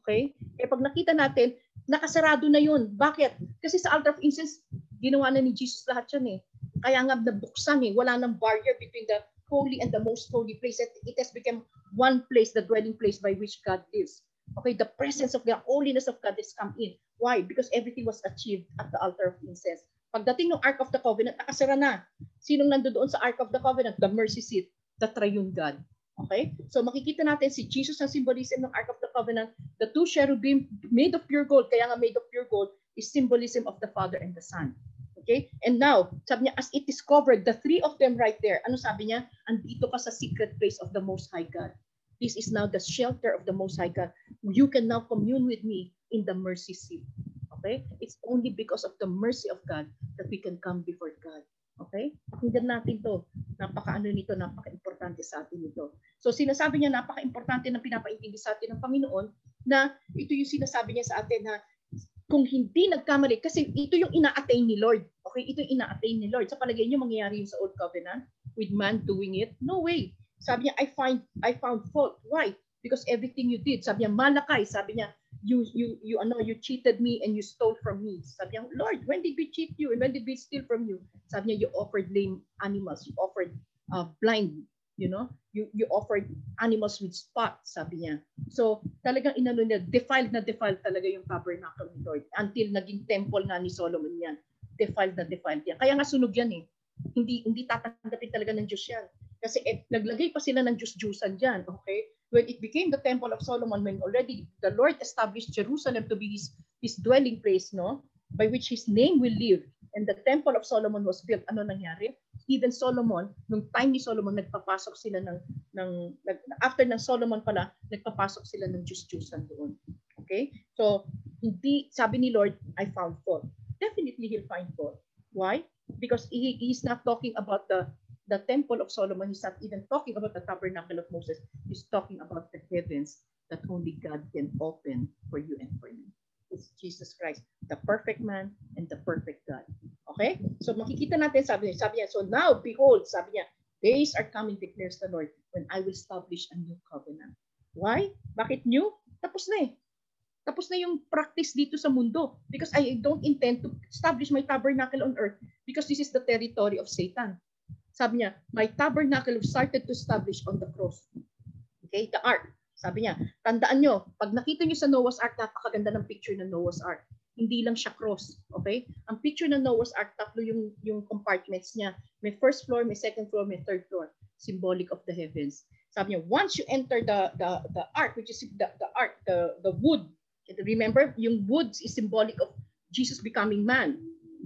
Okay? Kaya pag nakita natin, nakasarado na yun. Bakit? Kasi sa altar of incense, ginawa na ni Jesus lahat yan eh. Kaya nga nabuksan eh. Wala nang barrier between the holy and the most holy place. It has become one place, the dwelling place by which God lives. Okay, the presence of the holiness of God has come in. Why? Because everything was achieved at the altar of incense. Pagdating ng Ark of the Covenant, nakasara na. Sinong nandoon sa Ark of the Covenant? The mercy seat, the triune God. Okay? So makikita natin si Jesus ang symbolism ng Ark of the Covenant. The two cherubim made of pure gold, kaya nga made of pure gold, is symbolism of the Father and the Son. Okay? And now, sabi niya, as it is covered, the three of them right there, ano sabi niya? Andito ka sa secret place of the Most High God. This is now the shelter of the Most High God. You can now commune with me in the mercy seat. Okay? It's only because of the mercy of God that we can come before God. Okay? Pakinggan natin to. Napaka-ano nito, napaka-importante sa atin ito. So sinasabi niya, napaka-importante na pinapaintindi sa atin ng Panginoon na ito yung sinasabi niya sa atin na kung hindi nagkamali, kasi ito yung ina-attain ni Lord. Okay? Ito yung ina-attain ni Lord. Sa palagay niyo, mangyayari yung sa Old Covenant with man doing it? No way. Sabi niya, I find I found fault. Why? Because everything you did. Sabi niya, malakay. Sabi niya, you you you ano, you cheated me and you stole from me. Sabi niya, Lord, when did we cheat you and when did we steal from you? Sabi niya, you offered lame animals. You offered uh, blind, you know? You you offered animals with spots, sabi niya. So, talagang inano niya, defiled na defiled talaga yung tabernacle ni Lord until naging temple nga ni Solomon yan. Defiled na defiled yan. Kaya nga sunog yan eh. Hindi hindi tatanggapin talaga ng Diyos yan. Kasi eh, naglagay pa sila ng Diyos-Diyusan dyan, okay? When it became the Temple of Solomon, when already the Lord established Jerusalem to be his, his dwelling place, no? By which his name will live. And the Temple of Solomon was built. Ano nangyari? Even Solomon, nung time ni Solomon, nagpapasok sila ng, ng after ng Solomon pala, nagpapasok sila ng Diyos-Diyusan doon. Okay? So, hindi, sabi ni Lord, I found fault. Definitely he'll find fault. Why? Because he, he's not talking about the the temple of Solomon, he's not even talking about the tabernacle of Moses. He's talking about the heavens that only God can open for you and for me. It's Jesus Christ, the perfect man and the perfect God. Okay? So makikita natin, sabi niya, sabi niya, so now, behold, sabi niya, days are coming, declares the Lord, when I will establish a new covenant. Why? Bakit new? Tapos na eh. Tapos na yung practice dito sa mundo because I don't intend to establish my tabernacle on earth because this is the territory of Satan. Sabi niya, my tabernacle started to establish on the cross. Okay, the ark. Sabi niya, tandaan nyo, pag nakita nyo sa Noah's Ark, napakaganda ng picture ng Noah's Ark. Hindi lang siya cross. Okay? Ang picture ng Noah's Ark, tatlo yung, yung compartments niya. May first floor, may second floor, may third floor. Symbolic of the heavens. Sabi niya, once you enter the, the, the ark, which is the, the ark, the, the wood, remember, yung wood is symbolic of Jesus becoming man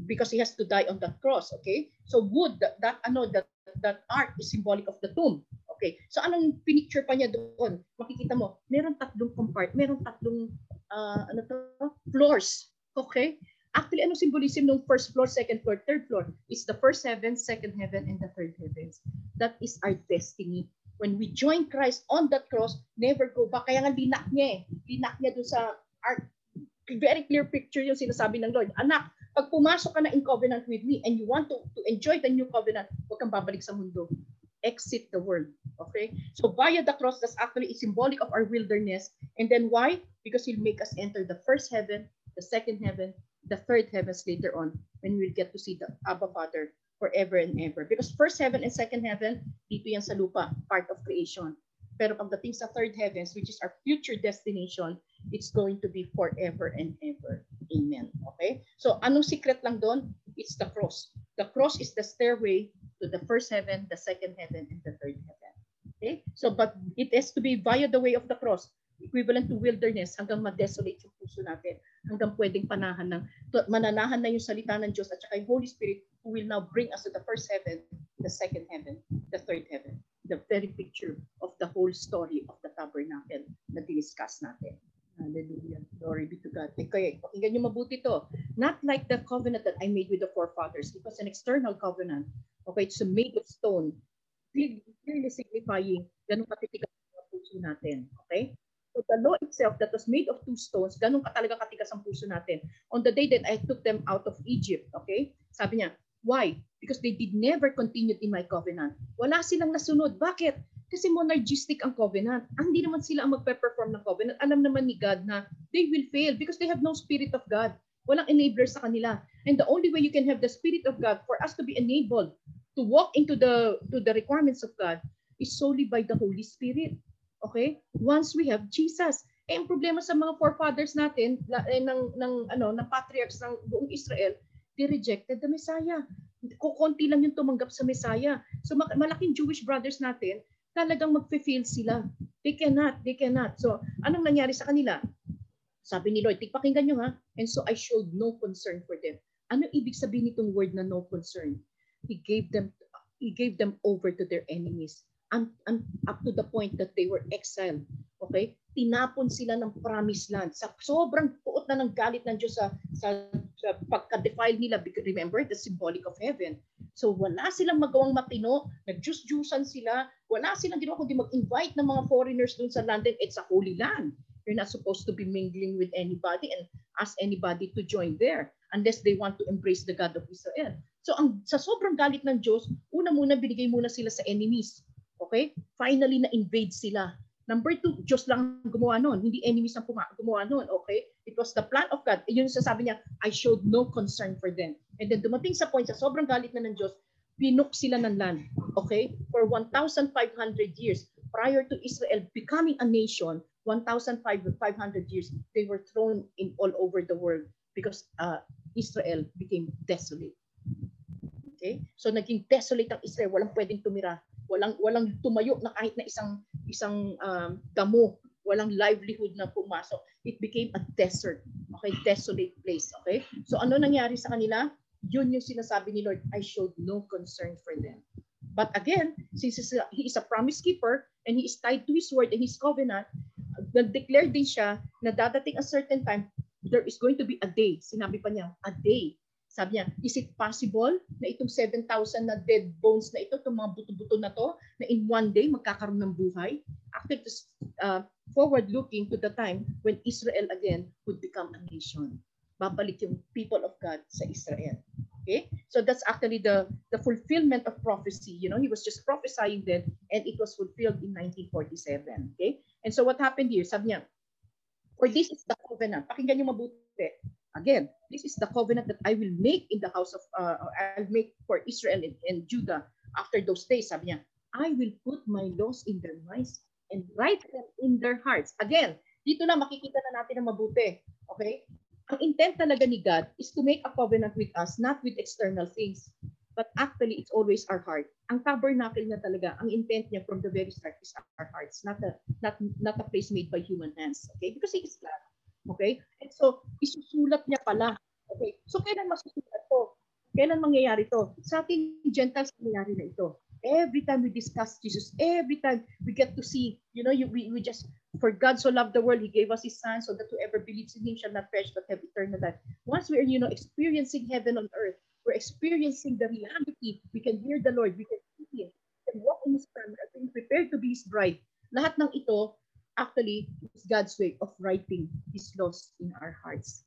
because he has to die on that cross, okay? So wood, that, that ano, that, that art is symbolic of the tomb. Okay, so anong pinicture pa niya doon? Makikita mo, meron tatlong compart, meron tatlong, uh, ano to, floors. Okay? Actually, ano symbolism ng first floor, second floor, third floor? It's the first heaven, second heaven, and the third heavens. That is our destiny. When we join Christ on that cross, never go back. Kaya nga linak niya eh. Linak niya doon sa art. Very clear picture yung sinasabi ng Lord. Anak, pag pumasok ka na in covenant with me and you want to, to enjoy the new covenant, huwag kang babalik sa mundo. Exit the world. Okay? So via the cross, that's actually a symbolic of our wilderness. And then why? Because He'll make us enter the first heaven, the second heaven, the third heavens later on when we'll get to see the Abba Father forever and ever. Because first heaven and second heaven, dito yan sa lupa, part of creation. Pero pagdating sa third heavens, which is our future destination, it's going to be forever and ever. Amen. Okay? So anong secret lang doon? It's the cross. The cross is the stairway to the first heaven, the second heaven, and the third heaven. Okay? So but it has to be via the way of the cross equivalent to wilderness hanggang ma-desolate yung puso natin, hanggang pwedeng panahan ng, mananahan na yung salita ng Diyos at saka yung Holy Spirit who will now bring us to the first heaven, the second heaven, the third heaven. The very picture of the whole story of the tabernacle na diniscuss natin. Hallelujah. Glory be to God. Okay, pakinggan nyo mabuti to. Not like the covenant that I made with the forefathers. It was an external covenant. Okay, it's made of stone. Clearly signifying ganun katitigas ang puso natin. Okay? So the law itself that was made of two stones, ganun ka talaga katigas ang puso natin. On the day that I took them out of Egypt, okay? Sabi niya, why? Because they did never continued in my covenant. Wala silang nasunod. Bakit? Kasi monergistic ang covenant. Ah, hindi naman sila ang magpe-perform ng covenant. Alam naman ni God na they will fail because they have no spirit of God. Walang enabler sa kanila. And the only way you can have the spirit of God for us to be enabled to walk into the to the requirements of God is solely by the Holy Spirit. Okay? Once we have Jesus. Eh, ang problema sa mga forefathers natin, eh, ng, ng, ano, ng patriarchs ng buong Israel, they rejected the Messiah. Kukunti lang yung tumanggap sa Messiah. So ma- malaking Jewish brothers natin, talagang magfe-fail sila. They cannot, they cannot. So anong nangyari sa kanila? Sabi ni Lord, tigpakinggan nyo ha. And so I showed no concern for them. Ano ibig sabihin nitong word na no concern? He gave them he gave them over to their enemies and, and up to the point that they were exiled. Okay? Tinapon sila ng promised land. Sa sobrang puot na ng galit ng Diyos sa, sa pagka-defile nila. Remember, the symbolic of heaven. So wala silang magawang matino. Nag-juice-juicean sila. Wala silang ginawa kundi mag-invite ng mga foreigners dun sa land. It's a holy land. You're not supposed to be mingling with anybody and ask anybody to join there unless they want to embrace the God of Israel. So ang sa sobrang galit ng Diyos, una muna binigay muna sila sa enemies Okay? Finally, na-invade sila. Number two, Diyos lang gumawa nun. Hindi enemies ang gumawa nun. Okay? It was the plan of God. Yun sasabi niya, I showed no concern for them. And then dumating sa point, sa sobrang galit na ng Diyos, pinuk sila ng land. Okay? For 1,500 years, prior to Israel becoming a nation, 1,500 years, they were thrown in all over the world because uh, Israel became desolate. Okay? So naging desolate ang Israel, walang pwedeng tumira walang walang tumayo na kahit na isang isang um, damo, walang livelihood na pumasok. It became a desert. Okay, desolate place, okay? So ano nangyari sa kanila? Yun yung sinasabi ni Lord, I showed no concern for them. But again, since he is a promise keeper and he is tied to his word and his covenant, nag-declare din siya na dadating a certain time, there is going to be a day. Sinabi pa niya, a day sabi niya, is it possible na itong 7,000 na dead bones na ito, itong mga buto-buto na to, na in one day magkakaroon ng buhay? After this, uh, forward-looking to the time when Israel again would become a nation. Babalik yung people of God sa Israel. Okay? So that's actually the, the fulfillment of prophecy. You know, he was just prophesying then and it was fulfilled in 1947. Okay? And so what happened here? Sabi niya, for this is the covenant. Pakinggan niyo mabuti. Again, this is the covenant that I will make in the house of, uh, I'll make for Israel and, and Judah after those days. Sabi niya, I will put my laws in their minds and write them in their hearts. Again, dito na makikita na natin ang mabuti. Okay? Ang intent talaga ni God is to make a covenant with us, not with external things. But actually, it's always our heart. Ang tabernacle niya talaga, ang intent niya from the very start is our hearts, not a, not, not a place made by human hands. Okay? Because He is God. Okay? And so, isusulat niya pala. Okay? So, kailan masusulat to? Kailan mangyayari to? Sa ating Gentiles, mangyayari na ito. Every time we discuss Jesus, every time we get to see, you know, you, we, we just, for God so loved the world, He gave us His Son so that whoever believes in Him shall not perish but have eternal life. Once we are, you know, experiencing heaven on earth, we're experiencing the reality. We can hear the Lord, we can see Him, we can walk in His plan, we are prepared to be His bride. Lahat ng ito, actually is God's way of writing His laws in our hearts.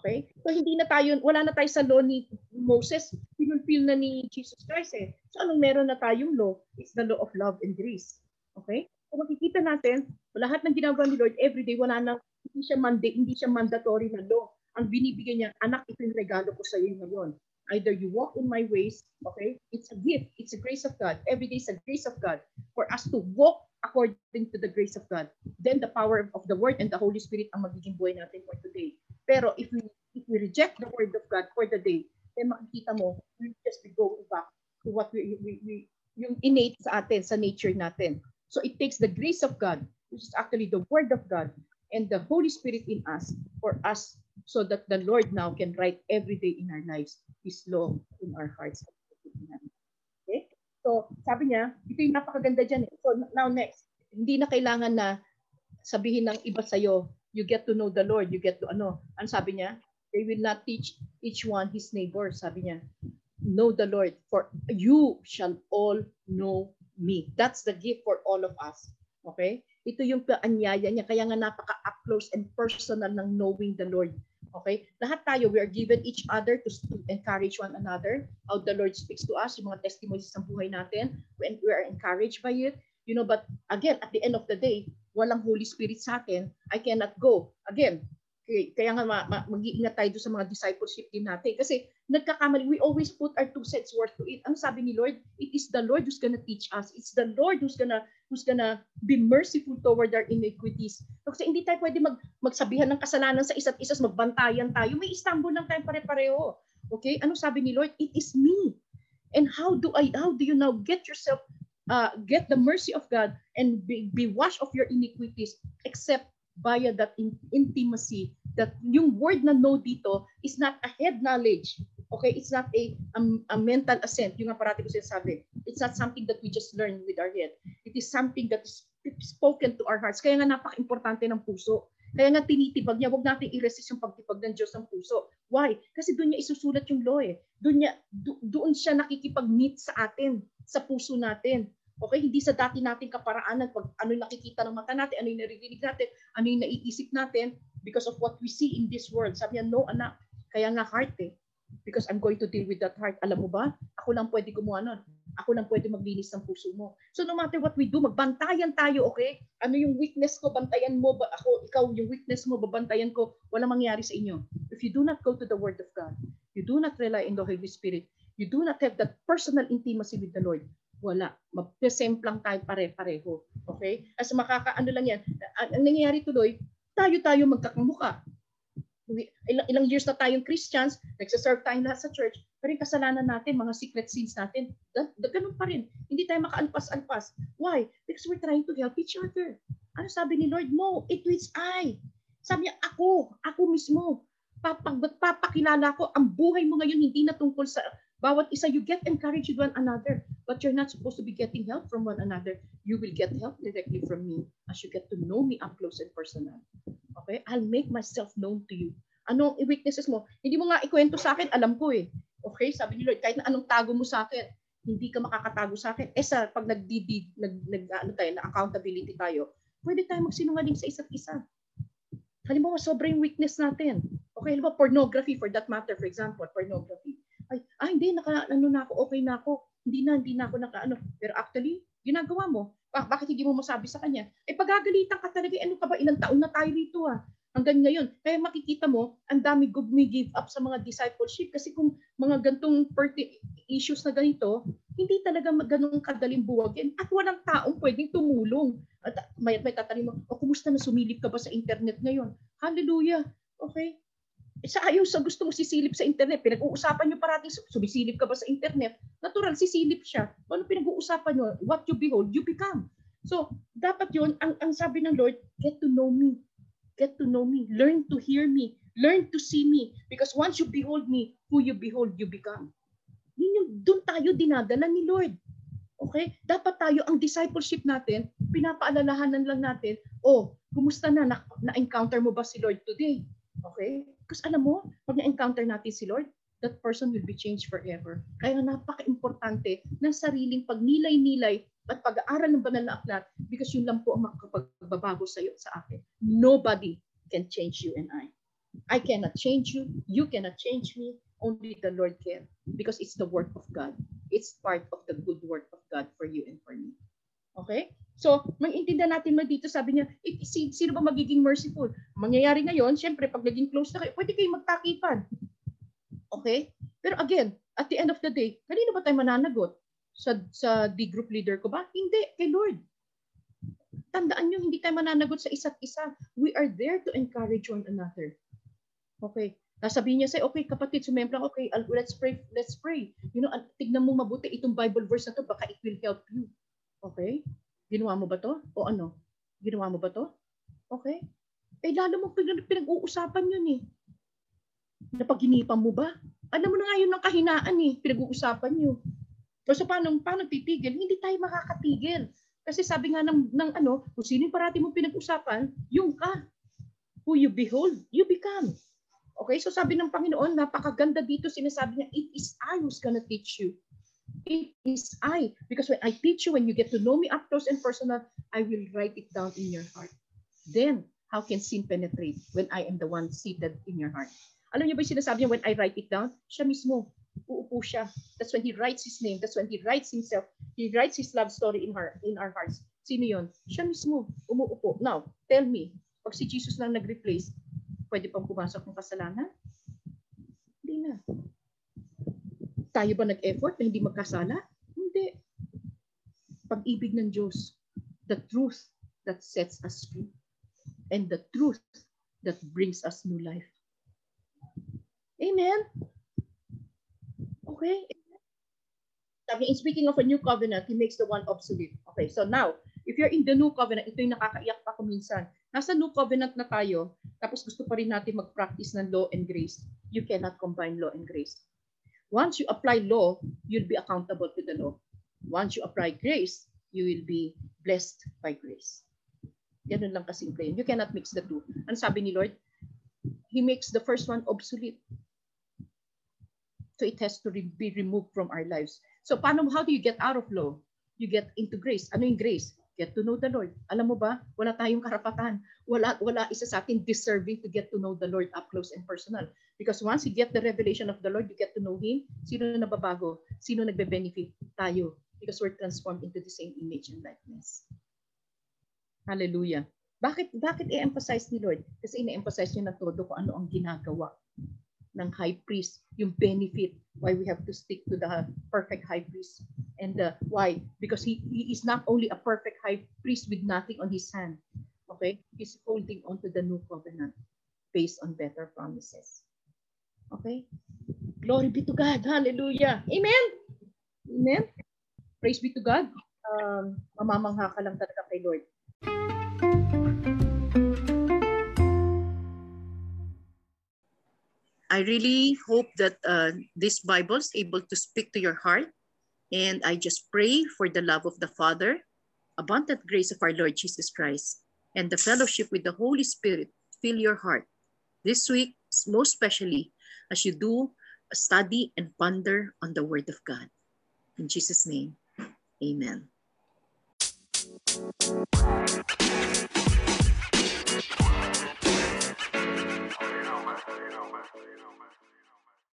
Okay? So hindi na tayo, wala na tayo sa law ni Moses, pinulfill na ni Jesus Christ eh. So anong meron na tayong law? It's the law of love and grace. Okay? So makikita natin, lahat ng ginagawa ni Lord every day, wala na, hindi siya, manda, hindi siya mandatory na law. ang binibigyan niya, anak, ito yung regalo ko sa iyo ngayon. Either you walk in my ways, okay? It's a gift. It's a grace of God. Every day is a grace of God for us to walk according to the grace of God. Then the power of the Word and the Holy Spirit ang magiging buhay natin for today. Pero if we if we reject the Word of God for the day, then makikita mo, we just be going back to what we, we, we yung innate sa atin, sa nature natin. So it takes the grace of God, which is actually the Word of God, and the Holy Spirit in us for us so that the Lord now can write every day in our lives His law in our hearts. So, sabi niya, ito yung napakaganda dyan. eh. So, now next, hindi na kailangan na sabihin ng iba sa'yo, you get to know the Lord, you get to ano. Ano sabi niya? They will not teach each one his neighbor, sabi niya. Know the Lord, for you shall all know me. That's the gift for all of us. Okay? Ito yung paanyaya niya. Kaya nga napaka-up close and personal ng knowing the Lord. Okay? Lahat tayo, we are given each other to, to encourage one another. How the Lord speaks to us, yung mga testimonies ng buhay natin. When we are encouraged by it. You know, but again, at the end of the day, walang Holy Spirit sa akin. I cannot go. Again, kaya nga ma- mag-iingat tayo sa mga discipleship din natin. Kasi nagkakamali, we always put our two cents worth to it. Ang sabi ni Lord, it is the Lord who's gonna teach us. It's the Lord who's gonna who's gonna be merciful toward our iniquities. Kasi hindi tayo pwede mag, magsabihan ng kasalanan sa isa't isa, magbantayan tayo. May Istanbul lang tayo pare-pareho. Okay? Ano sabi ni Lord? It is me. And how do I, how do you now get yourself, uh, get the mercy of God and be, be washed of your iniquities except via that in, intimacy that yung word na know dito is not a head knowledge. Okay? It's not a, a, a mental assent. Yung nga parati ko sinasabi. It's not something that we just learn with our head. It is something that is spoken to our hearts. Kaya nga napaka-importante ng puso. Kaya nga tinitibag niya, huwag natin i-resist yung pagtibag ng Diyos ng puso. Why? Kasi doon niya isusulat yung law eh. Doon, niya, do, doon siya nakikipag-meet sa atin, sa puso natin. Okay, hindi sa dati nating kaparaanan pag ano nakikita ng mata natin, ano yung naririnig natin, ano yung naiisip natin because of what we see in this world. Sabi niya, no anak, kaya nga heart eh. Because I'm going to deal with that heart. Alam mo ba? Ako lang pwede gumawa nun. Ako lang pwede maglinis ng puso mo. So no matter what we do, magbantayan tayo, okay? Ano yung weakness ko, bantayan mo ba ako, ikaw yung weakness mo, babantayan ko, wala mangyari sa inyo. If you do not go to the Word of God, you do not rely in the Holy Spirit, you do not have that personal intimacy with the Lord, wala. Mag-same lang tayo pare-pareho. Okay? As makakaano lang yan. Ang, ang nangyayari tuloy, tayo-tayo magkakamuka. Ilang, ilang years na tayong Christians, nagsaserve tayo lahat sa church, pero yung kasalanan natin, mga secret sins natin, ganun pa rin. Hindi tayo makaalpas-alpas. Why? Because we're trying to help each other. Ano sabi ni Lord? No, it is I. Sabi niya, ako, ako mismo. Papag, papakilala ko, ang buhay mo ngayon hindi na tungkol sa bawat isa. You get encouraged with one another, but you're not supposed to be getting help from one another. You will get help directly from me as you get to know me up close and personal. Okay? I'll make myself known to you. Anong weaknesses mo? Hindi mo nga ikwento sa akin, alam ko eh. Okay? Sabi ni Lord, kahit na anong tago mo sa akin, hindi ka makakatago sa akin. Eh sa pag nag nag, nag ano tayo, na accountability tayo, pwede tayo magsinungaling sa isa't isa. Halimbawa, sobrang weakness natin. Okay, halimbawa, pornography for that matter, for example, pornography. Ay, ah, hindi, naka, ano na ako, okay na ako. Hindi na, hindi na ako naka, ano. Pero actually, ginagawa mo. Bak bakit hindi mo masabi sa kanya? Eh, pagagalitan ka talaga, ano ka ba, ilang taon na tayo rito ah. Hanggang ngayon. Kaya makikita mo, ang dami give up sa mga discipleship kasi kung mga gantong issues na ganito, hindi talaga ganun kadaling buwagin at walang taong pwedeng tumulong. At may, may tatanong mo, o kumusta na sumilip ka ba sa internet ngayon? Hallelujah. Okay? Eh, sa ayaw sa gusto mo sisilip sa internet, pinag-uusapan nyo parating sumisilip ka ba sa internet? Natural, sisilip siya. Ano pinag-uusapan nyo? What you behold, you become. So, dapat yon ang, ang sabi ng Lord, get to know me. Get to know me. Learn to hear me. Learn to see me. Because once you behold me, who you behold, you become. Yun yung, doon tayo dinadala ni Lord. Okay? Dapat tayo, ang discipleship natin, pinapaalalahanan lang natin, oh, kumusta na, na, na-encounter mo ba si Lord today? Okay? Because alam mo, pag na-encounter natin si Lord, that person will be changed forever. Kaya napaka-importante ng sariling pagnilay-nilay at pag-aaral ng banal na aklat because yun lang po ang makakapagbabago sa iyo sa akin. Nobody can change you and I. I cannot change you. You cannot change me. Only the Lord can because it's the work of God. It's part of the good work of God for you and for me. Okay? So, maintindihan natin mo dito, sabi niya, eh, sino ba magiging merciful? Mangyayari ngayon, syempre, pag naging close na kayo, pwede kayo magtakipan. Okay? Pero again, at the end of the day, kanino ba tayo mananagot? Sa, sa D group leader ko ba? Hindi, kay Lord. Tandaan nyo, hindi tayo mananagot sa isa't isa. We are there to encourage one another. Okay? Sasabihin niya sa'yo, okay kapatid, sumemplang, okay, let's pray, let's pray. You know, tignan mo mabuti itong Bible verse na to, baka it will help you. Okay? Ginawa mo ba to? O ano? Ginawa mo ba to? Okay? Eh, lalo mo pinag- pinag-uusapan yun eh. Napaginipan mo ba? Alam mo na nga yun ng kahinaan eh. Pinag-uusapan nyo. So, paano, paano titigil? Hindi tayo makakatigil. Kasi sabi nga ng, ng ano, kung sino yung parati mo pinag-usapan, yung ka. Who you behold, you become. Okay, so sabi ng Panginoon, napakaganda dito, sinasabi niya, it is I who's gonna teach you. It is I. Because when I teach you, when you get to know me up close and personal, I will write it down in your heart. Then, how can sin penetrate when I am the one seated in your heart? Alam niyo ba yung sinasabi niya, when I write it down, siya mismo, uupo siya. That's when he writes his name. That's when he writes himself. He writes his love story in, her, in our hearts. Sino yon? Siya mismo, umuupo. Now, tell me, pag si Jesus lang nag-replace, pwede pang pumasok ng kasalanan? Hindi na. Tayo ba nag-effort na hindi magkasala? Hindi. Pag-ibig ng Diyos, the truth that sets us free and the truth that brings us new life. Amen? Okay? Sabi, in speaking of a new covenant, he makes the one obsolete. Okay, so now, if you're in the new covenant, ito yung nakakaiyak pa kuminsan. Nasa new covenant na tayo, tapos gusto pa rin natin mag-practice ng law and grace. You cannot combine law and grace. Once you apply law, you'll be accountable to the law. Once you apply grace, you will be blessed by grace. Ganun lang kasimple yun. You cannot mix the two. Ano sabi ni Lord? He makes the first one obsolete. So it has to be removed from our lives. So paano, how do you get out of law? You get into grace. Ano yung grace? Get to know the Lord. Alam mo ba, wala tayong karapatan. Wala, wala isa sa atin deserving to get to know the Lord up close and personal. Because once you get the revelation of the Lord, you get to know Him, sino na nababago? Sino nagbe-benefit? Tayo. Because we're transformed into the same image and likeness. Hallelujah. Bakit, bakit i-emphasize ni Lord? Kasi ina-emphasize niya na todo kung ano ang ginagawa ng high priest, yung benefit, why we have to stick to the perfect high priest. And uh, why? Because he, he is not only a perfect high priest with nothing on his hand, okay? He's holding on to the new covenant based on better promises. Okay? Glory be to God. Hallelujah. Amen. Amen. Praise be to God. Um, mamamangha ka lang talaga kay Lord. I really hope that uh, this Bible is able to speak to your heart. And I just pray for the love of the Father, abundant grace of our Lord Jesus Christ, and the fellowship with the Holy Spirit fill your heart this week, most especially as you do study and ponder on the Word of God. In Jesus' name, amen.